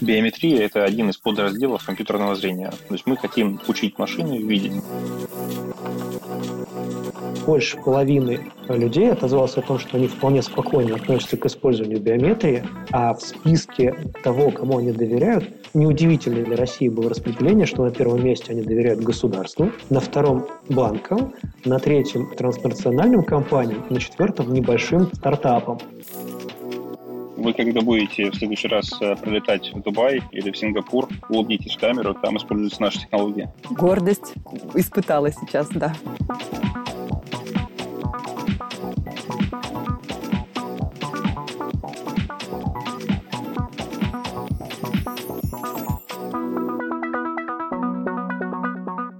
Биометрия – это один из подразделов компьютерного зрения. То есть мы хотим учить машины видеть. Больше половины людей отозвалось о том, что они вполне спокойно относятся к использованию биометрии, а в списке того, кому они доверяют, неудивительно для России было распределение, что на первом месте они доверяют государству, на втором – банкам, на третьем – транснациональным компаниям, на четвертом – небольшим стартапам. Вы когда будете в следующий раз э, прилетать в Дубай или в Сингапур, улыбнитесь в камеру, там используются наши технологии. Гордость испытала сейчас, да.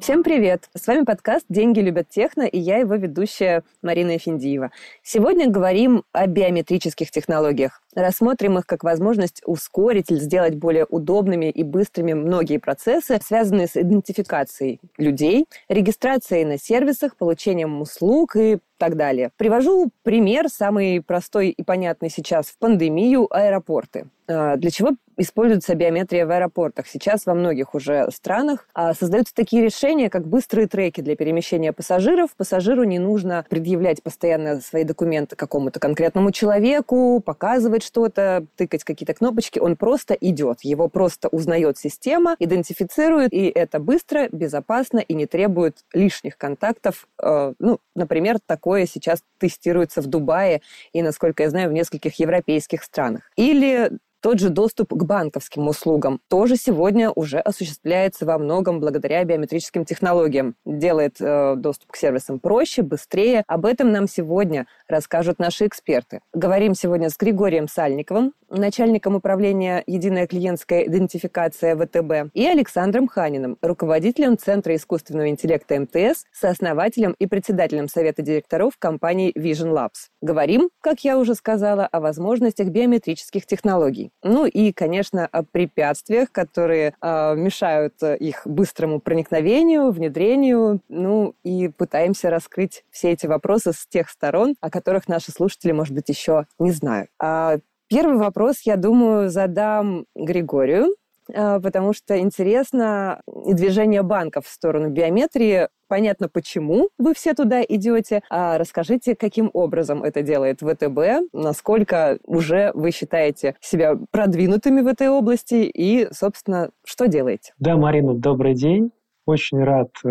Всем привет! С вами подкаст «Деньги любят техно» и я его ведущая Марина Эфиндиева. Сегодня говорим о биометрических технологиях. Рассмотрим их как возможность ускорить или сделать более удобными и быстрыми многие процессы, связанные с идентификацией людей, регистрацией на сервисах, получением услуг и так далее. Привожу пример, самый простой и понятный сейчас в пандемию – аэропорты. А, для чего используется биометрия в аэропортах. Сейчас во многих уже странах а, создаются такие решения, как быстрые треки для перемещения пассажиров. Пассажиру не нужно предъявлять постоянно свои документы какому-то конкретному человеку, показывать что-то, тыкать какие-то кнопочки. Он просто идет. Его просто узнает система, идентифицирует, и это быстро, безопасно и не требует лишних контактов. Э, ну, например, такое сейчас тестируется в Дубае и, насколько я знаю, в нескольких европейских странах. Или тот же доступ к банковским услугам тоже сегодня уже осуществляется во многом благодаря биометрическим технологиям. Делает э, доступ к сервисам проще, быстрее. Об этом нам сегодня расскажут наши эксперты. Говорим сегодня с Григорием Сальниковым, начальником управления «Единая клиентская идентификация ВТБ», и Александром Ханиным, руководителем Центра искусственного интеллекта МТС, сооснователем и председателем Совета директоров компании Vision Labs. Говорим, как я уже сказала, о возможностях биометрических технологий. Ну и, конечно, о препятствиях, которые э, мешают их быстрому проникновению, внедрению. Ну и пытаемся раскрыть все эти вопросы с тех сторон, о которых наши слушатели, может быть, еще не знают. А Первый вопрос, я думаю, задам Григорию. А, потому что интересно движение банков в сторону биометрии. Понятно, почему вы все туда идете. А расскажите, каким образом это делает ВТБ, насколько уже вы считаете себя продвинутыми в этой области и, собственно, что делаете? Да, Марина, добрый день. Очень рад э,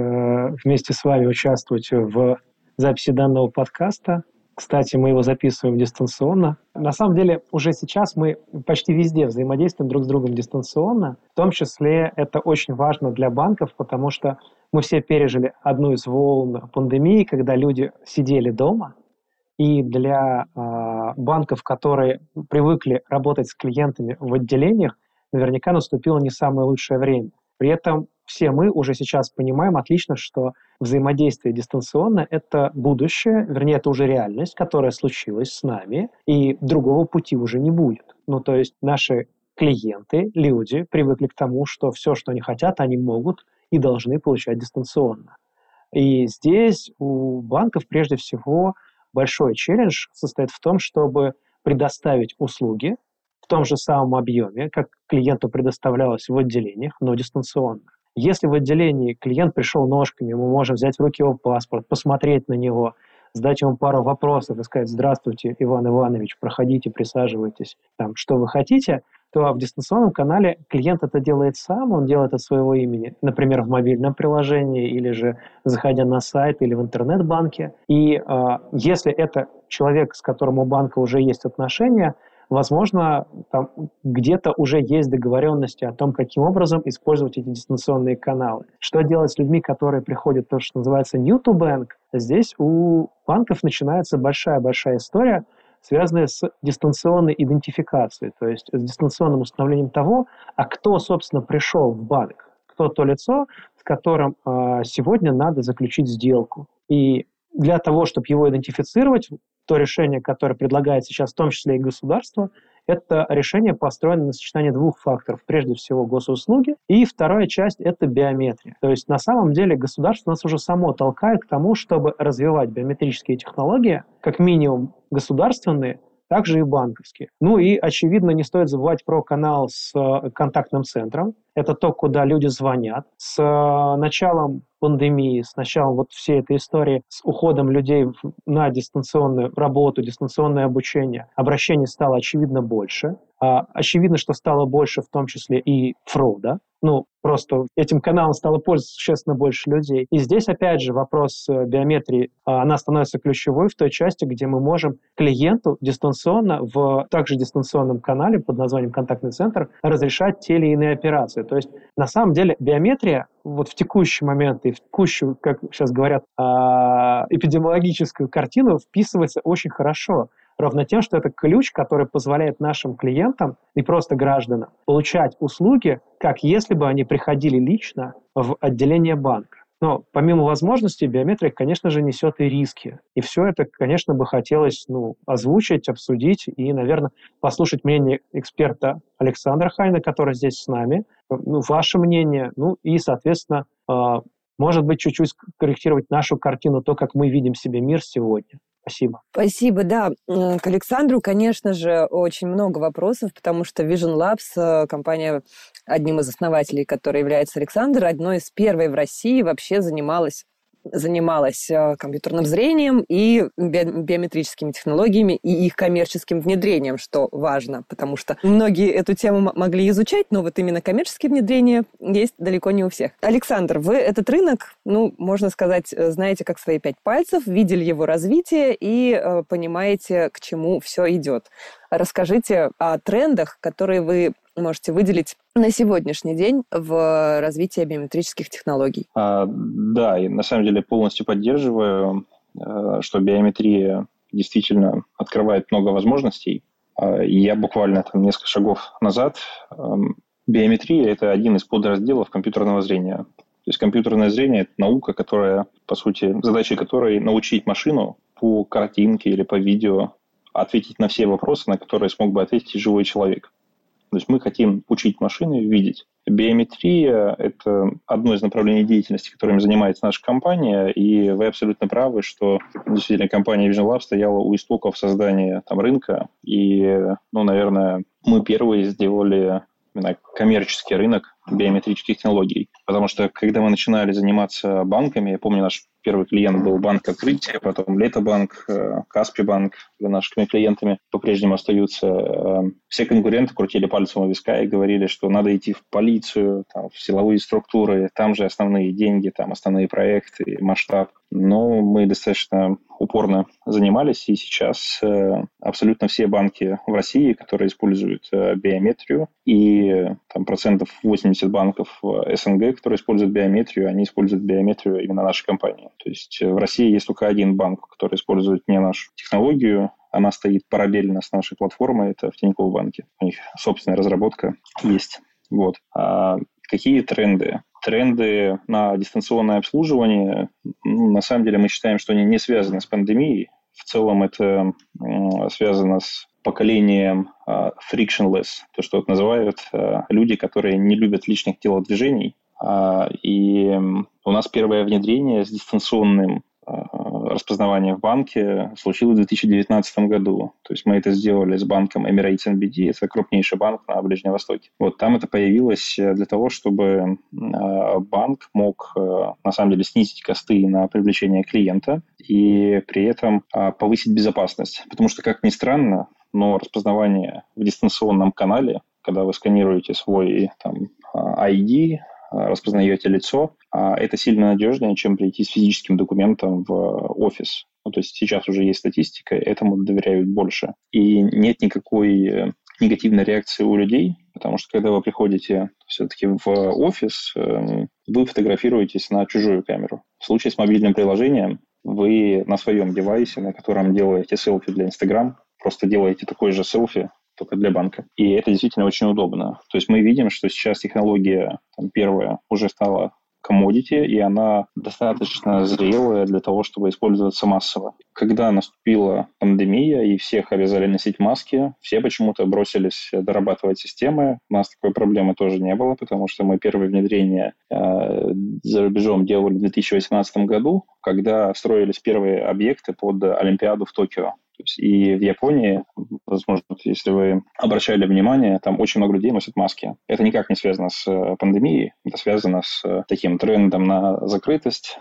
вместе с вами участвовать в записи данного подкаста. Кстати, мы его записываем дистанционно. На самом деле, уже сейчас мы почти везде взаимодействуем друг с другом дистанционно. В том числе это очень важно для банков, потому что мы все пережили одну из волн пандемии, когда люди сидели дома. И для э, банков, которые привыкли работать с клиентами в отделениях, наверняка наступило не самое лучшее время. При этом все мы уже сейчас понимаем отлично, что взаимодействие дистанционно — это будущее, вернее, это уже реальность, которая случилась с нами, и другого пути уже не будет. Ну, то есть наши клиенты, люди привыкли к тому, что все, что они хотят, они могут и должны получать дистанционно. И здесь у банков прежде всего большой челлендж состоит в том, чтобы предоставить услуги в том же самом объеме, как клиенту предоставлялось в отделениях, но дистанционно. Если в отделении клиент пришел ножками, мы можем взять в руки его паспорт, посмотреть на него, задать ему пару вопросов и сказать «Здравствуйте, Иван Иванович, проходите, присаживайтесь, там, что вы хотите», то в дистанционном канале клиент это делает сам, он делает от своего имени, например, в мобильном приложении или же заходя на сайт или в интернет-банке. И э, если это человек, с которым у банка уже есть отношения, Возможно, там где-то уже есть договоренности о том, каким образом использовать эти дистанционные каналы. Что делать с людьми, которые приходят то, что называется new to bank? Здесь у банков начинается большая-большая история, связанная с дистанционной идентификацией, то есть с дистанционным установлением того, а кто, собственно, пришел в банк, кто то лицо, с которым э, сегодня надо заключить сделку. И для того, чтобы его идентифицировать, то решение, которое предлагает сейчас в том числе и государство, это решение построено на сочетании двух факторов. Прежде всего госуслуги, и вторая часть – это биометрия. То есть на самом деле государство нас уже само толкает к тому, чтобы развивать биометрические технологии, как минимум государственные, также и банковские. Ну и, очевидно, не стоит забывать про канал с э, контактным центром. Это то, куда люди звонят. С э, началом пандемии, с началом вот всей этой истории, с уходом людей на дистанционную работу, дистанционное обучение, обращений стало очевидно больше. А, очевидно, что стало больше в том числе и фрода. Ну, просто этим каналом стало пользоваться существенно больше людей. И здесь, опять же, вопрос э, биометрии, а, она становится ключевой в той части, где мы можем клиенту дистанционно в также дистанционном канале под названием «Контактный центр» разрешать те или иные операции. То есть, на самом деле, биометрия вот в текущий момент и в текущую, как сейчас говорят, а, эпидемиологическую картину вписывается очень хорошо. Ровно тем, что это ключ, который позволяет нашим клиентам и просто гражданам получать услуги, как если бы они приходили лично в отделение банка. Но помимо возможностей, биометрия, конечно же, несет и риски. И все это, конечно, бы хотелось ну, озвучить, обсудить и, наверное, послушать мнение эксперта Александра Хайна, который здесь с нами, ну, ваше мнение, ну и, соответственно, а, может быть, чуть-чуть корректировать нашу картину, то, как мы видим себе мир сегодня. Спасибо. Спасибо, да. К Александру, конечно же, очень много вопросов, потому что Vision Labs, э, компания, одним из основателей, который является Александр, одной из первой в России вообще занималась занималась э, компьютерным зрением и биометрическими технологиями и их коммерческим внедрением, что важно, потому что многие эту тему могли изучать, но вот именно коммерческие внедрения есть далеко не у всех. Александр, вы этот рынок, ну, можно сказать, э, знаете как свои пять пальцев, видели его развитие и э, понимаете, к чему все идет. Расскажите о трендах, которые вы можете выделить на сегодняшний день в развитии биометрических технологий? А, да, и на самом деле полностью поддерживаю, э, что биометрия действительно открывает много возможностей. А, я буквально там несколько шагов назад. Эм, биометрия – это один из подразделов компьютерного зрения. То есть компьютерное зрение – это наука, которая, по сути, задача которой научить машину по картинке или по видео ответить на все вопросы, на которые смог бы ответить живой человек. То есть мы хотим учить машины видеть. Биометрия – это одно из направлений деятельности, которыми занимается наша компания, и вы абсолютно правы, что действительно компания Vision Lab стояла у истоков создания там, рынка, и, ну, наверное, мы первые сделали именно коммерческий рынок биометрических технологий. Потому что, когда мы начинали заниматься банками, я помню, наш первый клиент был банк Открытие, потом Летобанк, э, Каспи банк нашими клиентами по-прежнему остаются. Э, все конкуренты крутили пальцем у виска и говорили, что надо идти в полицию, там, в силовые структуры, там же основные деньги, там основные проекты, масштаб. Но мы достаточно упорно занимались, и сейчас э, абсолютно все банки в России, которые используют э, биометрию, и там процентов 80 банков СНГ, которые используют биометрию, они используют биометрию именно нашей компании. То есть в России есть только один банк, который использует не нашу технологию, она стоит параллельно с нашей платформой, это в Тинькофф банке. У них собственная разработка есть. Вот. А какие тренды? Тренды на дистанционное обслуживание, ну, на самом деле мы считаем, что они не связаны с пандемией. В целом это связано с поколением uh, frictionless, то, что называют uh, люди, которые не любят лишних телодвижений. Uh, и у нас первое внедрение с дистанционным распознавания в банке случилось в 2019 году. То есть мы это сделали с банком Emirates NBD, это крупнейший банк на Ближнем Востоке. Вот там это появилось для того, чтобы а, банк мог а, на самом деле снизить косты на привлечение клиента и при этом а, повысить безопасность. Потому что, как ни странно, но распознавание в дистанционном канале, когда вы сканируете свой там, ID, распознаете лицо, а это сильно надежнее, чем прийти с физическим документом в офис. Ну, то есть сейчас уже есть статистика, этому доверяют больше. И нет никакой э, негативной реакции у людей, потому что когда вы приходите все-таки в офис, э, вы фотографируетесь на чужую камеру. В случае с мобильным приложением вы на своем девайсе, на котором делаете селфи для Instagram, просто делаете такой же селфи, только для банка. И это действительно очень удобно. То есть мы видим, что сейчас технология там, первая уже стала комодити, и она достаточно зрелая для того, чтобы использоваться массово. Когда наступила пандемия и всех обязали носить маски, все почему-то бросились дорабатывать системы. У нас такой проблемы тоже не было, потому что мы первое внедрение э, за рубежом делали в 2018 году, когда строились первые объекты под Олимпиаду в Токио. И в Японии, возможно, если вы обращали внимание, там очень много людей носят маски. Это никак не связано с э, пандемией, это связано с э, таким трендом на закрытость,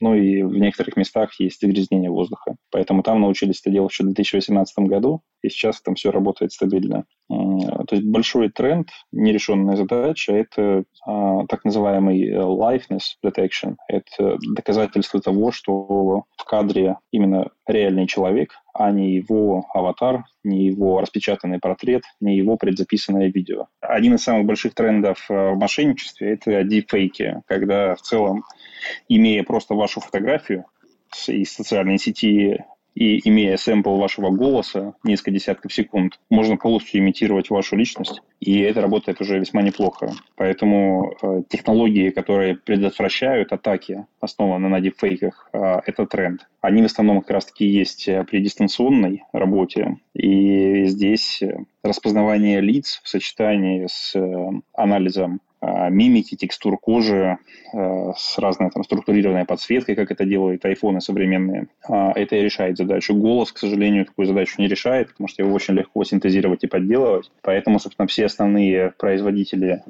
ну и в некоторых местах есть загрязнение воздуха. Поэтому там научились это делать еще в 2018 году, и сейчас там все работает стабильно. То есть большой тренд, нерешенная задача – это а, так называемый э, liveness detection. Это доказательство того, что в кадре именно реальный человек, а не его аватар, не его распечатанный портрет, не его предзаписанное видео. Один из самых больших трендов э, в мошенничестве – это дипфейки, когда в целом, имея просто вашу фотографию из социальной сети и имея сэмпл вашего голоса, несколько десятков секунд, можно полностью имитировать вашу личность, и это работает уже весьма неплохо. Поэтому э, технологии, которые предотвращают атаки, основанные на дипфейках, э, это тренд. Они в основном как раз-таки есть при дистанционной работе, и здесь распознавание лиц в сочетании с э, анализом мимики, текстур кожи а, с разной там структурированной подсветкой, как это делают айфоны современные. А, это и решает задачу. Голос, к сожалению, такую задачу не решает, потому что его очень легко синтезировать и подделывать. Поэтому, собственно, все основные производители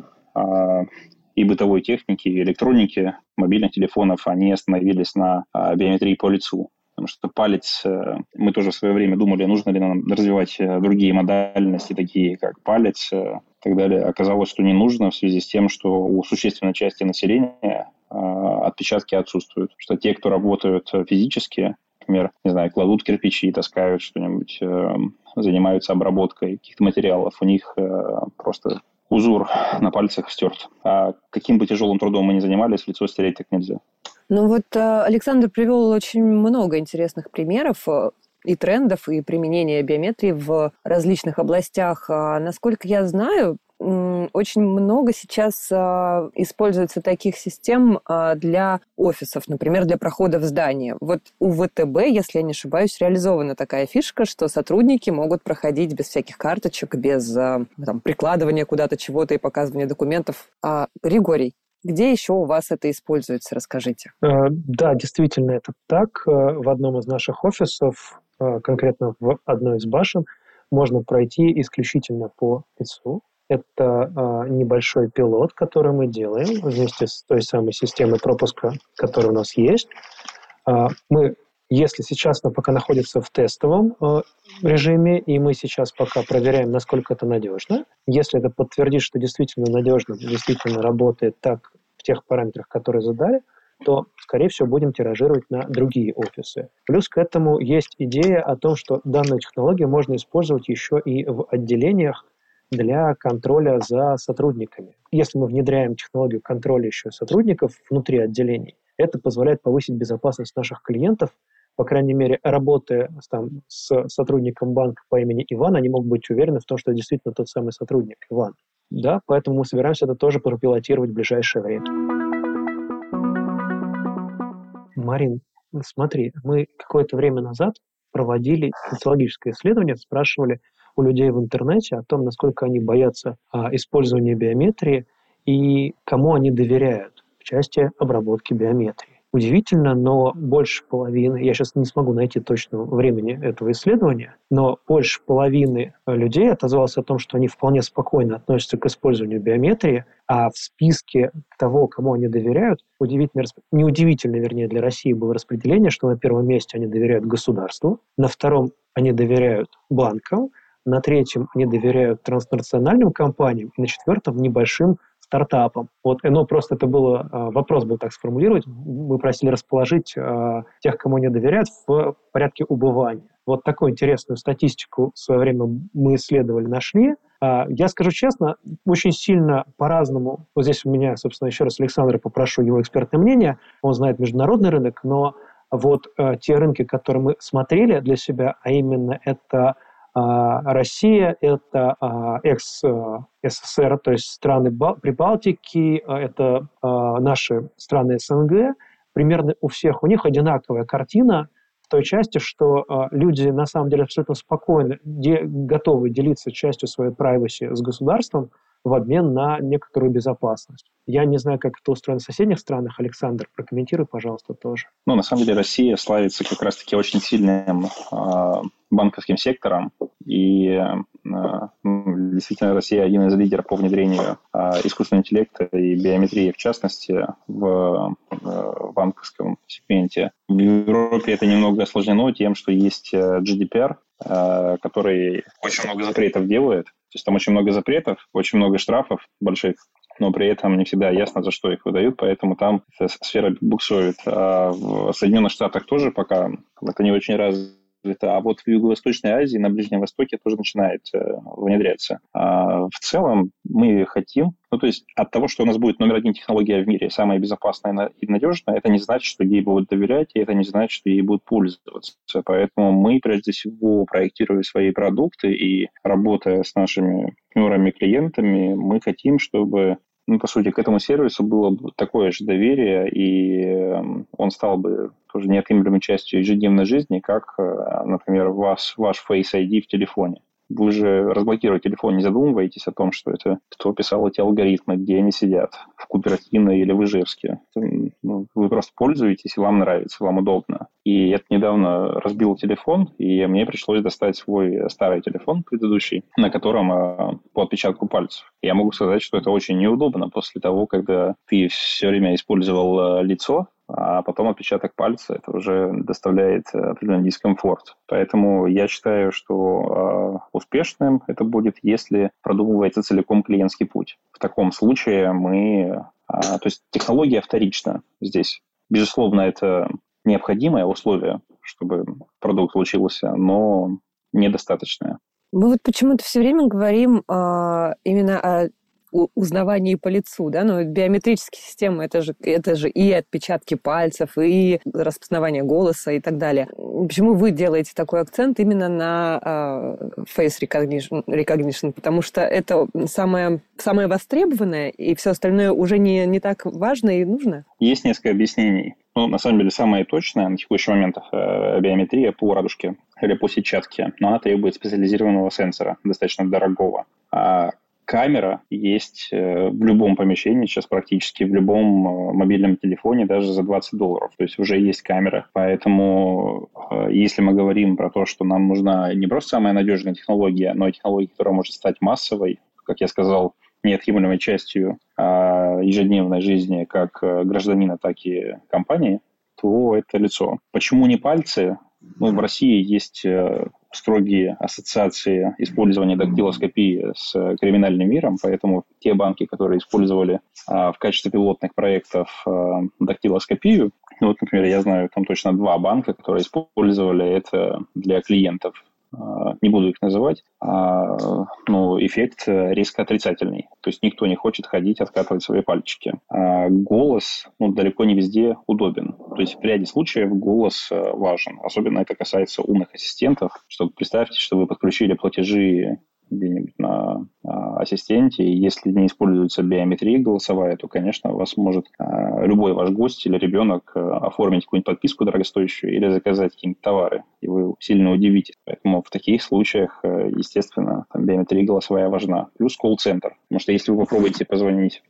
и бытовой техники, и электроники, мобильных телефонов, они остановились на биометрии по лицу. Потому что палец, э, мы тоже в свое время думали, нужно ли нам развивать э, другие модальности, такие как палец и так далее. Оказалось, что не нужно в связи с тем, что у существенной части населения э, отпечатки отсутствуют. Что те, кто работают физически, например, не знаю, кладут кирпичи, таскают что-нибудь, занимаются обработкой каких-то материалов, у них просто узор на пальцах стерт. А каким бы тяжелым трудом мы ни занимались, лицо стереть так нельзя. Ну вот э, Александр привел очень много интересных примеров э, и трендов, и применения биометрии в различных областях. А, насколько я знаю, очень много сейчас а, используется таких систем а, для офисов, например, для прохода в здание. Вот у ВТБ, если я не ошибаюсь, реализована такая фишка, что сотрудники могут проходить без всяких карточек, без там, прикладывания куда-то чего-то и показывания документов. А, Григорий, где еще у вас это используется? Расскажите. Э, да, действительно, это так. Э, в одном из наших офисов, э, конкретно в одной из башен, можно пройти исключительно по лицу. Это небольшой пилот, который мы делаем вместе с той самой системой пропуска, которая у нас есть. Мы если сейчас она пока находится в тестовом э, режиме, и мы сейчас пока проверяем, насколько это надежно, если это подтвердит, что действительно надежно, действительно работает так в тех параметрах, которые задали, то, скорее всего, будем тиражировать на другие офисы. Плюс к этому есть идея о том, что данную технологию можно использовать еще и в отделениях для контроля за сотрудниками. Если мы внедряем технологию контроля еще сотрудников внутри отделений, это позволяет повысить безопасность наших клиентов по крайней мере, работая там, с сотрудником банка по имени Иван, они могут быть уверены в том, что действительно тот самый сотрудник, Иван. Да, поэтому мы собираемся это тоже пропилотировать в ближайшее время. Марин, смотри, мы какое-то время назад проводили социологическое исследование, спрашивали у людей в интернете о том, насколько они боятся а, использования биометрии и кому они доверяют в части обработки биометрии. Удивительно, но больше половины, я сейчас не смогу найти точного времени этого исследования, но больше половины людей отозвалось о том, что они вполне спокойно относятся к использованию биометрии, а в списке того, кому они доверяют, удивительно, неудивительно, вернее, для России было распределение, что на первом месте они доверяют государству, на втором они доверяют банкам, на третьем они доверяют транснациональным компаниям, и на четвертом небольшим стартапом. Вот, ну, просто это было, а, вопрос был так сформулировать, мы просили расположить э, тех, кому не доверяют, в порядке убывания. Вот такую интересную статистику в свое время мы исследовали, нашли. Э, я скажу честно, очень сильно по-разному, вот здесь у меня, собственно, еще раз Александра попрошу его экспертное мнение, он знает международный рынок, но вот э, те рынки, которые мы смотрели для себя, а именно это а, Россия – это а, экс-СССР, то есть страны Прибалтики, а, это наши страны СНГ. Примерно у всех у них одинаковая картина в той части, что люди на самом деле абсолютно спокойно де- готовы делиться частью своей privacy с государством, в обмен на некоторую безопасность. Я не знаю, как это устроено в соседних странах. Александр, прокомментируй, пожалуйста, тоже. Ну, на самом деле, Россия славится как раз-таки очень сильным э, банковским сектором. И э, действительно, Россия один из лидеров по внедрению э, искусственного интеллекта и биометрии, в частности, в э, банковском сегменте. В Европе это немного осложнено тем, что есть GDPR, э, который очень много запретов делает. То есть там очень много запретов, очень много штрафов больших но при этом не всегда ясно, за что их выдают, поэтому там сфера буксует. А в Соединенных Штатах тоже пока это не очень развито, а вот в Юго-Восточной Азии, на Ближнем Востоке тоже начинает э, внедряться. А в целом мы хотим, ну то есть от того, что у нас будет номер один технология в мире, самая безопасная и надежная, это не значит, что ей будут доверять, и это не значит, что ей будут пользоваться. Поэтому мы прежде всего проектируя свои продукты и работая с нашими партнерами, клиентами, мы хотим, чтобы ну, по сути, к этому сервису было бы такое же доверие, и эм, он стал бы тоже неотъемлемой частью ежедневной жизни, как, э, например, ваш, ваш Face ID в телефоне. Вы же разблокируя телефон, не задумываетесь о том, что это кто писал эти алгоритмы, где они сидят, в Купертино или в Ижевске. Ну, вы просто пользуетесь, и вам нравится, вам удобно. И я недавно разбил телефон, и мне пришлось достать свой старый телефон предыдущий, на котором э, по отпечатку пальцев. Я могу сказать, что это очень неудобно после того, когда ты все время использовал э, лицо, а потом отпечаток пальца это уже доставляет определенный дискомфорт. Поэтому я считаю, что э, успешным это будет, если продумывается целиком клиентский путь. В таком случае мы... То есть технология вторична здесь. Безусловно, это необходимое условие, чтобы продукт случился, но недостаточное. Мы вот почему-то все время говорим э, именно о узнавании по лицу, да, но биометрические системы это же, это же и отпечатки пальцев, и распознавание голоса и так далее. Почему вы делаете такой акцент именно на uh, face recognition, recognition? Потому что это самое, самое востребованное, и все остальное уже не, не так важно и нужно? Есть несколько объяснений. Ну, на самом деле, самое точное на текущий момент э, биометрия по радужке или по сетчатке, но она требует специализированного сенсора, достаточно дорогого. А камера есть э, в любом помещении, сейчас практически в любом э, мобильном телефоне, даже за 20 долларов. То есть уже есть камера. Поэтому э, если мы говорим про то, что нам нужна не просто самая надежная технология, но и технология, которая может стать массовой, как я сказал, неотъемлемой частью а, ежедневной жизни как гражданина, так и компании, то это лицо. Почему не пальцы? Ну, в России есть строгие ассоциации использования дактилоскопии с криминальным миром, поэтому те банки, которые использовали а, в качестве пилотных проектов а, дактилоскопию, ну, вот, например, я знаю там точно два банка, которые использовали это для клиентов не буду их называть, а, ну, эффект резко отрицательный. То есть никто не хочет ходить, откатывать свои пальчики. А голос ну, далеко не везде удобен. То есть в ряде случаев голос э, важен. Особенно это касается умных ассистентов. Чтобы представьте, что вы подключили платежи где-нибудь на а, ассистенте, и если не используется биометрия голосовая, то, конечно, у вас может а, любой ваш гость или ребенок а, оформить какую-нибудь подписку дорогостоящую или заказать какие-нибудь товары, и вы сильно удивитесь. Поэтому в таких случаях, э, естественно, биометрия голосовая важна. Плюс колл-центр. Потому что если вы попробуете позвонить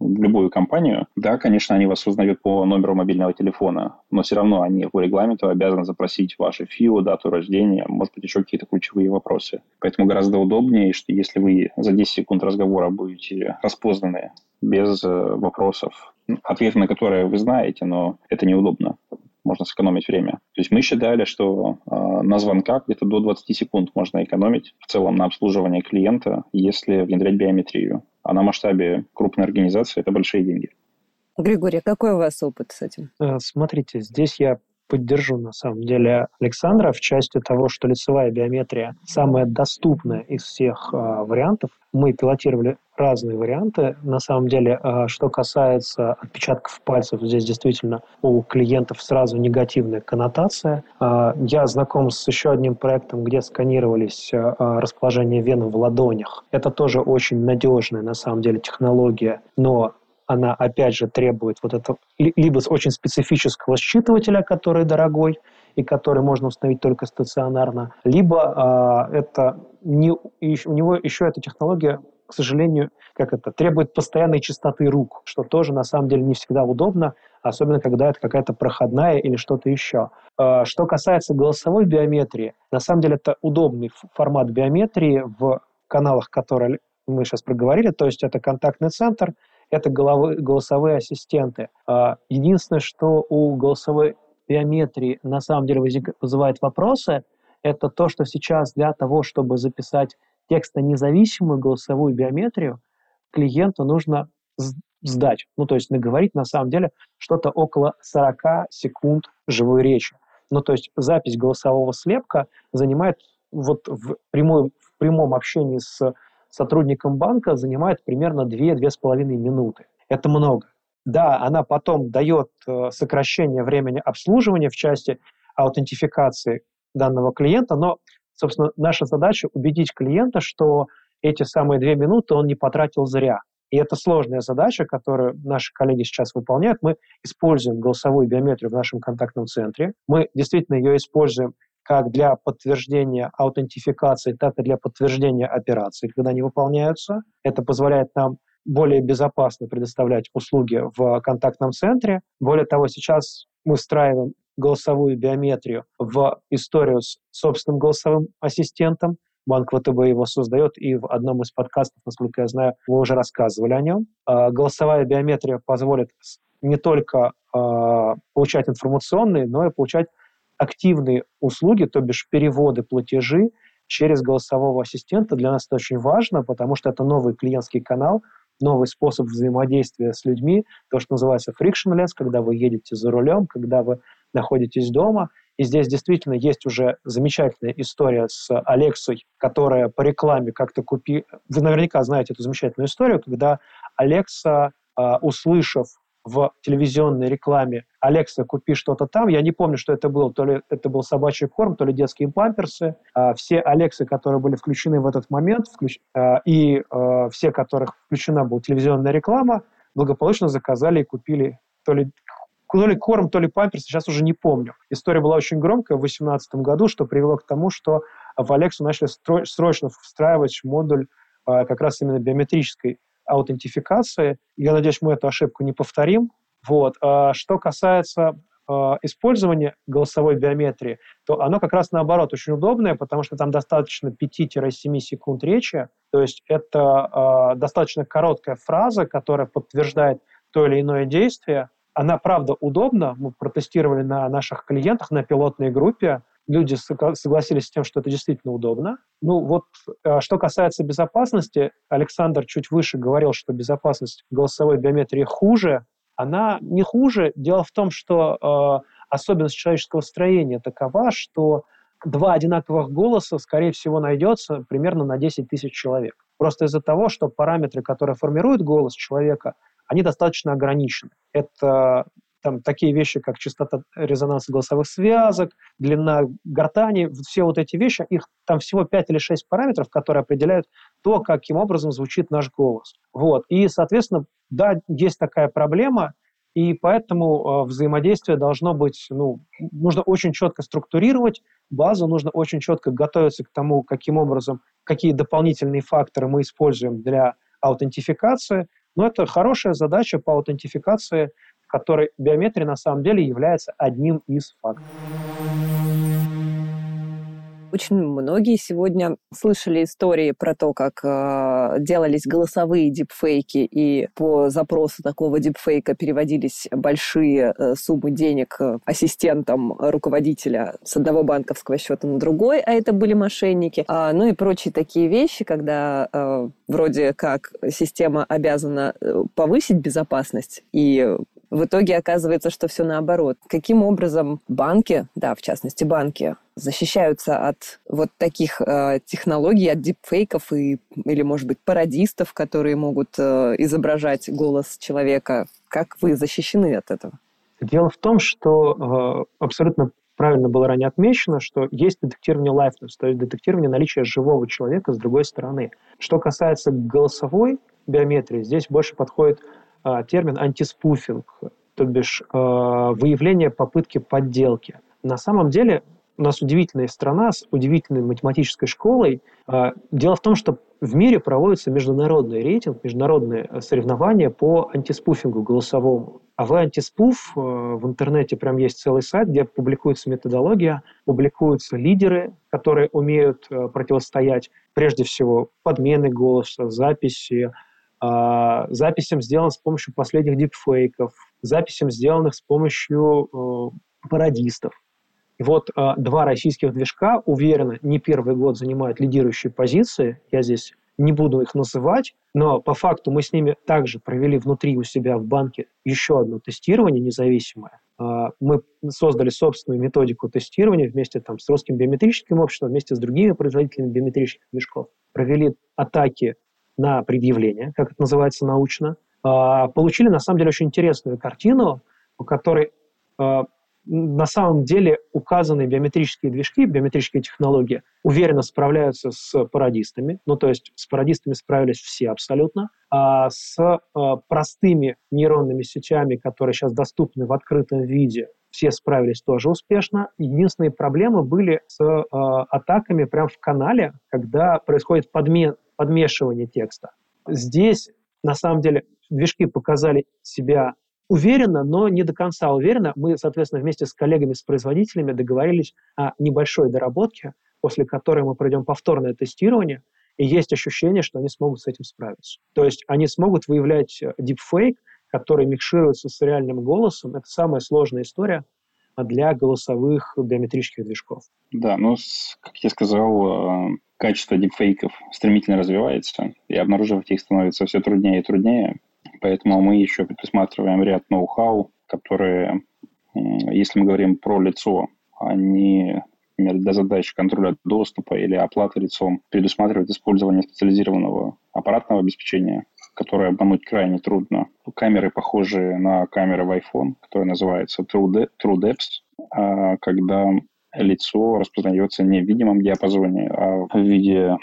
любую компанию, да, конечно, они вас узнают по номеру мобильного телефона, но все равно они по регламенту обязаны запросить ваше ФИО, дату рождения, может быть, еще какие-то ключевые вопросы. Поэтому гораздо удобнее, что если вы за 10 секунд разговора будете распознаны без э, вопросов, ответы на которые вы знаете, но это неудобно можно сэкономить время. То есть мы считали, что э, на звонках где-то до 20 секунд можно экономить в целом на обслуживание клиента, если внедрять биометрию. А на масштабе крупной организации это большие деньги. Григорий, какой у вас опыт с этим? Э, смотрите, здесь я поддержу на самом деле Александра в части того, что лицевая биометрия самая доступная из всех э, вариантов. Мы пилотировали разные варианты. На самом деле, э, что касается отпечатков пальцев, здесь действительно у клиентов сразу негативная коннотация. Э, я знаком с еще одним проектом, где сканировались э, расположение вен в ладонях. Это тоже очень надежная на самом деле технология, но она, опять же, требует вот этого либо очень специфического считывателя, который дорогой, и который можно установить только стационарно, либо э, это не, у него еще эта технология к сожалению, как это, требует постоянной чистоты рук, что тоже на самом деле не всегда удобно, особенно когда это какая-то проходная или что-то еще. А, что касается голосовой биометрии, на самом деле это удобный формат биометрии в каналах, которые мы сейчас проговорили, то есть это контактный центр, это головы, голосовые ассистенты. А, единственное, что у голосовой биометрии на самом деле вызывает вопросы, это то, что сейчас для того, чтобы записать текстонезависимую голосовую биометрию, клиенту нужно сдать. Ну, то есть наговорить на самом деле что-то около 40 секунд живой речи. Ну, то есть запись голосового слепка занимает вот в прямой, в прямом общении с сотрудником банка занимает примерно 2-2,5 минуты. Это много. Да, она потом дает э, сокращение времени обслуживания в части аутентификации данного клиента, но, собственно, наша задача убедить клиента, что эти самые две минуты он не потратил зря. И это сложная задача, которую наши коллеги сейчас выполняют. Мы используем голосовую биометрию в нашем контактном центре. Мы действительно ее используем как для подтверждения аутентификации, так и для подтверждения операций, когда они выполняются. Это позволяет нам более безопасно предоставлять услуги в контактном центре. Более того, сейчас мы встраиваем голосовую биометрию в историю с собственным голосовым ассистентом. Банк ВТБ его создает, и в одном из подкастов, насколько я знаю, вы уже рассказывали о нем. А, голосовая биометрия позволит не только а, получать информационные, но и получать активные услуги, то бишь переводы, платежи через голосового ассистента. Для нас это очень важно, потому что это новый клиентский канал, новый способ взаимодействия с людьми, то, что называется frictionless, когда вы едете за рулем, когда вы находитесь дома. И здесь действительно есть уже замечательная история с Алексой, которая по рекламе как-то купи... Вы наверняка знаете эту замечательную историю, когда Алекса, услышав в телевизионной рекламе «Алекса, купи что-то там». Я не помню, что это было. То ли это был собачий корм, то ли детские памперсы. А, все Алексы, которые были включены в этот момент, а, и а, все, которых включена была телевизионная реклама, благополучно заказали и купили то ли то ли корм, то ли памперс, сейчас уже не помню. История была очень громкая в 2018 году, что привело к тому, что в Алексу начали срочно встраивать модуль как раз именно биометрической аутентификации. Я надеюсь, мы эту ошибку не повторим. Вот. А что касается а, использования голосовой биометрии, то оно как раз наоборот очень удобное, потому что там достаточно 5-7 секунд речи, то есть это э, достаточно короткая фраза, которая подтверждает то или иное действие. Она, правда, удобна. Мы протестировали на наших клиентах на пилотной группе люди согласились с тем, что это действительно удобно. Ну вот, а, что касается безопасности, Александр чуть выше говорил, что безопасность голосовой биометрии хуже. Она не хуже. Дело в том, что э, особенность человеческого строения такова, что два одинаковых голоса, скорее всего, найдется примерно на 10 тысяч человек. Просто из-за того, что параметры, которые формируют голос человека, они достаточно ограничены. Это там такие вещи, как частота резонанса голосовых связок, длина гортани, все вот эти вещи, их там всего 5 или 6 параметров, которые определяют то, каким образом звучит наш голос. Вот. И, соответственно, да, есть такая проблема, и поэтому э, взаимодействие должно быть, ну, нужно очень четко структурировать базу, нужно очень четко готовиться к тому, каким образом, какие дополнительные факторы мы используем для аутентификации. Но это хорошая задача по аутентификации которой биометрия на самом деле является одним из факторов. Очень многие сегодня слышали истории про то, как э, делались голосовые дипфейки, и по запросу такого дипфейка переводились большие э, суммы денег э, ассистентам руководителя с одного банковского счета на другой, а это были мошенники. А, ну и прочие такие вещи, когда э, вроде как система обязана э, повысить безопасность и в итоге оказывается, что все наоборот. Каким образом банки, да, в частности банки, защищаются от вот таких э, технологий, от дипфейков и, или, может быть, пародистов, которые могут э, изображать голос человека? Как вы защищены от этого? Дело в том, что э, абсолютно правильно было ранее отмечено, что есть детектирование liveness, то есть детектирование наличия живого человека с другой стороны. Что касается голосовой биометрии, здесь больше подходит термин антиспуфинг, то бишь а, выявление попытки подделки. На самом деле у нас удивительная страна с удивительной математической школой. А, дело в том, что в мире проводится международный рейтинг, международные э, соревнования по антиспуфингу голосовому. А в антиспуф э, в интернете прям есть целый сайт, где публикуется методология, публикуются лидеры, которые умеют э, противостоять прежде всего подмены голоса, записи, записям, сделанным с помощью последних дипфейков, записям, сделанных с помощью пародистов. И вот э, два российских движка уверенно не первый год занимают лидирующие позиции. Я здесь не буду их называть, но по факту мы с ними также провели внутри у себя в банке еще одно тестирование независимое. Э, мы создали собственную методику тестирования вместе там, с русским биометрическим обществом, вместе с другими производителями биометрических движков. Провели атаки на предъявление, как это называется научно. Э, получили, на самом деле, очень интересную картину, по которой э, на самом деле указанные биометрические движки, биометрические технологии уверенно справляются с пародистами, ну то есть с пародистами справились все абсолютно, а с э, простыми нейронными сетями, которые сейчас доступны в открытом виде, все справились тоже успешно. Единственные проблемы были с атаками прямо в канале, когда происходит подме подмешивание текста. Здесь, на самом деле, движки показали себя уверенно, но не до конца уверенно. Мы, соответственно, вместе с коллегами, с производителями договорились о небольшой доработке, после которой мы пройдем повторное тестирование, и есть ощущение, что они смогут с этим справиться. То есть они смогут выявлять deepfake, который микшируется с реальным голосом. Это самая сложная история для голосовых биометрических движков. Да, ну, как я сказал, э, качество дипфейков стремительно развивается, и обнаруживать их становится все труднее и труднее. Поэтому мы еще предусматриваем ряд ноу-хау, которые, если мы говорим про лицо, они например, для задач контроля доступа или оплаты лицом предусматривают использование специализированного аппаратного обеспечения, которое обмануть крайне трудно. Камеры похожие на камеры в iPhone, которая называется TrueDepth, а когда лицо распознается не в видимом диапазоне, а в виде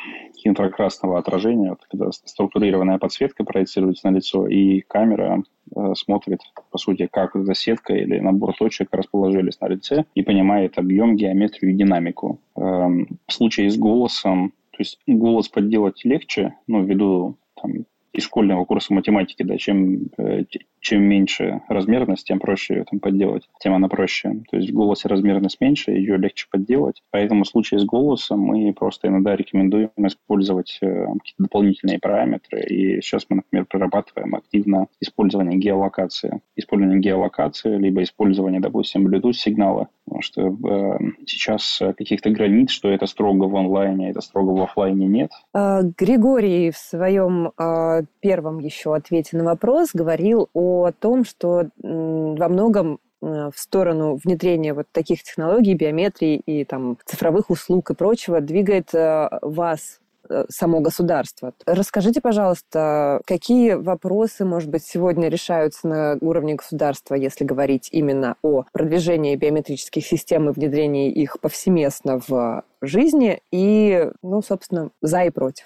инфракрасного отражения, вот, когда структурированная подсветка проецируется на лицо, и камера э, смотрит, по сути, как эта сетка или набор точек расположились на лице и понимает объем, геометрию и динамику. Эм, в случае с голосом, то есть голос подделать легче, ну, ввиду там, из школьного курса математики, да, чем, э, чем меньше размерность, тем проще ее там подделать, тем она проще. То есть в голосе размерность меньше, ее легче подделать. Поэтому в случае с голосом мы просто иногда рекомендуем использовать э, какие-то дополнительные параметры. И сейчас мы, например, прорабатываем активно использование геолокации. Использование геолокации, либо использование, допустим, Bluetooth-сигнала. Потому что э, сейчас каких-то границ, что это строго в онлайне, это строго в офлайне нет. А, Григорий в своем а, первом еще ответе на вопрос говорил о том, что во многом э, в сторону внедрения вот таких технологий, биометрии и там цифровых услуг и прочего двигает э, вас э, само государство. Расскажите, пожалуйста, какие вопросы, может быть, сегодня решаются на уровне государства, если говорить именно о продвижении биометрических систем и внедрении их повсеместно в жизни, и, ну, собственно, за и против?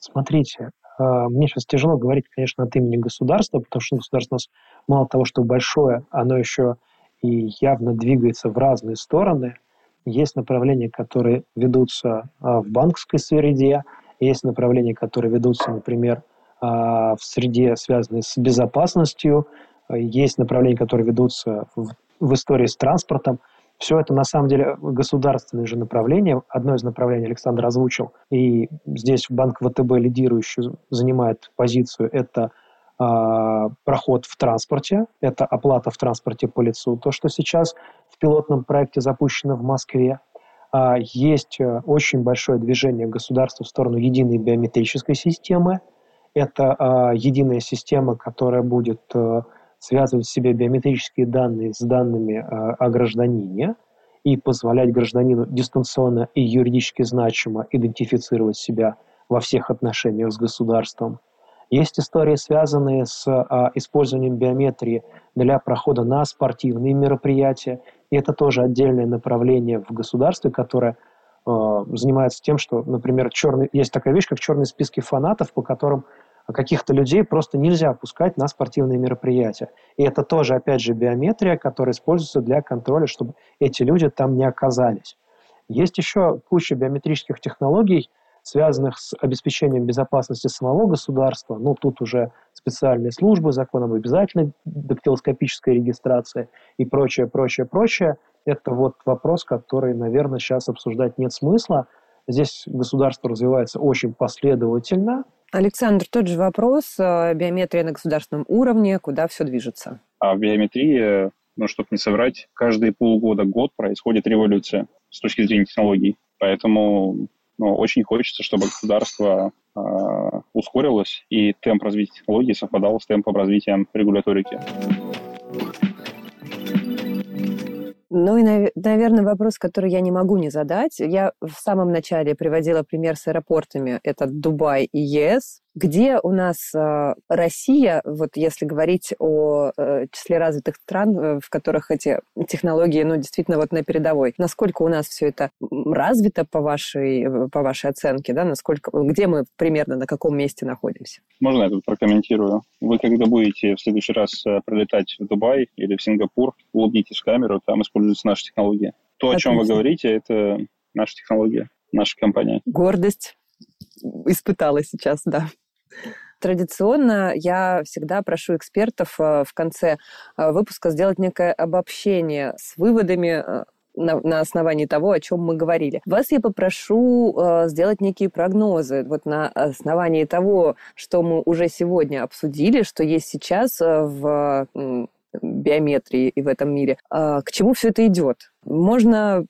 Смотрите, мне сейчас тяжело говорить, конечно, от имени государства, потому что государство у нас мало того, что большое, оно еще и явно двигается в разные стороны. Есть направления, которые ведутся а, в банковской среде, есть направления, которые ведутся, например, а, в среде, связанной с безопасностью, есть направления, которые ведутся в, в истории с транспортом. Все это на самом деле государственные же направления. Одно из направлений Александр озвучил. И здесь Банк ВТБ лидирующий занимает позицию. Это э, проход в транспорте, это оплата в транспорте по лицу. То, что сейчас в пилотном проекте запущено в Москве. Э, есть очень большое движение государства в сторону единой биометрической системы. Это э, единая система, которая будет... Э, связывать в себе биометрические данные с данными э, о гражданине и позволять гражданину дистанционно и юридически значимо идентифицировать себя во всех отношениях с государством. Есть истории, связанные с а, использованием биометрии для прохода на спортивные мероприятия. И это тоже отдельное направление в государстве, которое э, занимается тем, что, например, черный, есть такая вещь, как черные списки фанатов, по которым каких-то людей просто нельзя пускать на спортивные мероприятия. И это тоже, опять же, биометрия, которая используется для контроля, чтобы эти люди там не оказались. Есть еще куча биометрических технологий, связанных с обеспечением безопасности самого государства, ну, тут уже специальные службы, закон об обязательной дактилоскопической регистрации и прочее, прочее, прочее. Это вот вопрос, который, наверное, сейчас обсуждать нет смысла. Здесь государство развивается очень последовательно. Александр, тот же вопрос. Э, биометрия на государственном уровне, куда все движется? А в биометрии, ну, чтобы не соврать, каждые полгода, год происходит революция с точки зрения технологий. Поэтому ну, очень хочется, чтобы государство э, ускорилось и темп развития технологий совпадал с темпом развития регуляторики. Ну и, наверное, вопрос, который я не могу не задать. Я в самом начале приводила пример с аэропортами. Это Дубай и ЕС где у нас э, Россия, вот если говорить о э, числе развитых стран, э, в которых эти технологии, ну, действительно вот на передовой, насколько у нас все это развито по вашей, э, по вашей оценке, да, насколько, где мы примерно, на каком месте находимся? Можно я тут прокомментирую? Вы когда будете в следующий раз прилетать в Дубай или в Сингапур, улыбнитесь в камеру, там используются наши технологии. То, Отлично. о чем вы говорите, это наша технология, наша компания. Гордость испытала сейчас, да. Традиционно я всегда прошу экспертов э, в конце э, выпуска сделать некое обобщение с выводами э, на, основании того, о чем мы говорили. Вас я попрошу сделать некие прогнозы вот на основании того, что мы уже сегодня обсудили, что есть сейчас в биометрии и в этом мире. А к чему все это идет? Можно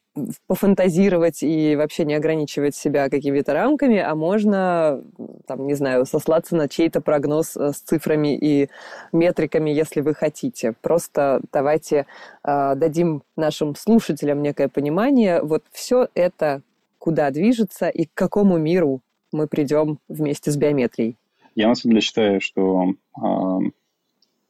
пофантазировать и вообще не ограничивать себя какими-то рамками, а можно, там, не знаю, сослаться на чей-то прогноз э, с цифрами и метриками, если вы хотите. Просто давайте э, дадим нашим слушателям некое понимание, вот все это куда движется и к какому миру мы придем вместе с биометрией. Я на самом деле считаю, что э,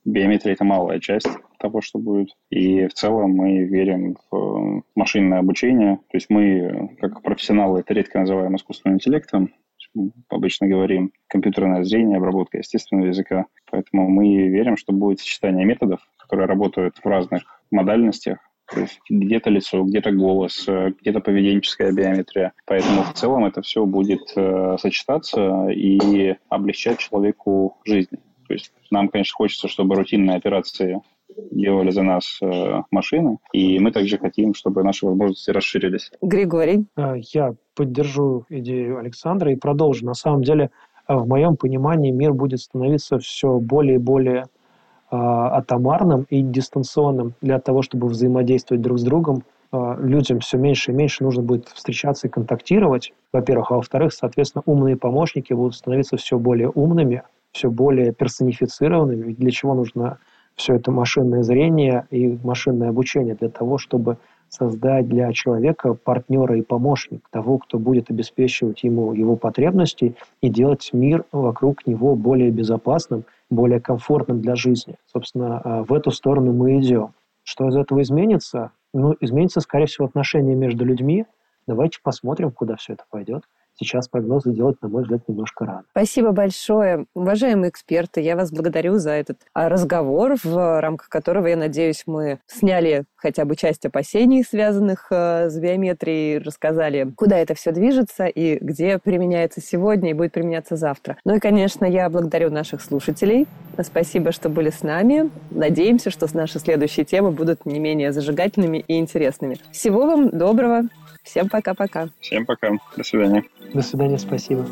биометрия – это малая часть того, что будет. И в целом мы верим в машинное обучение. То есть мы, как профессионалы, это редко называем искусственным интеллектом. Мы обычно говорим компьютерное зрение, обработка естественного языка. Поэтому мы верим, что будет сочетание методов, которые работают в разных модальностях, то есть где-то лицо, где-то голос, где-то поведенческая биометрия. Поэтому в целом это все будет э, сочетаться и облегчать человеку жизнь. То есть нам, конечно, хочется, чтобы рутинные операции делали за нас э, машины, и мы также хотим, чтобы наши возможности расширились. Григорий? А, я поддержу идею Александра и продолжу. На самом деле, э, в моем понимании, мир будет становиться все более и более э, атомарным и дистанционным для того, чтобы взаимодействовать друг с другом. Э, людям все меньше и меньше нужно будет встречаться и контактировать, во-первых, а во-вторых, соответственно, умные помощники будут становиться все более умными, все более персонифицированными. Ведь для чего нужно все это машинное зрение и машинное обучение? Для того, чтобы создать для человека партнера и помощник, того, кто будет обеспечивать ему его потребности и делать мир вокруг него более безопасным, более комфортным для жизни. Собственно, а, в эту сторону мы идем. Что из этого изменится? Ну, изменится, скорее всего, отношения между людьми. Давайте посмотрим, куда все это пойдет сейчас прогнозы делать, на мой взгляд, немножко рано. Спасибо большое. Уважаемые эксперты, я вас благодарю за этот а, разговор, в рамках которого, я надеюсь, мы сняли хотя бы часть опасений, связанных а, с биометрией, рассказали, куда это все движется и где применяется сегодня и будет применяться завтра. Ну и, конечно, я благодарю наших слушателей. Спасибо, что были с нами. Надеемся, что наши следующие темы будут не менее зажигательными и интересными. Всего вам доброго. Всем пока-пока. Всем пока. До свидания. До свидания, спасибо.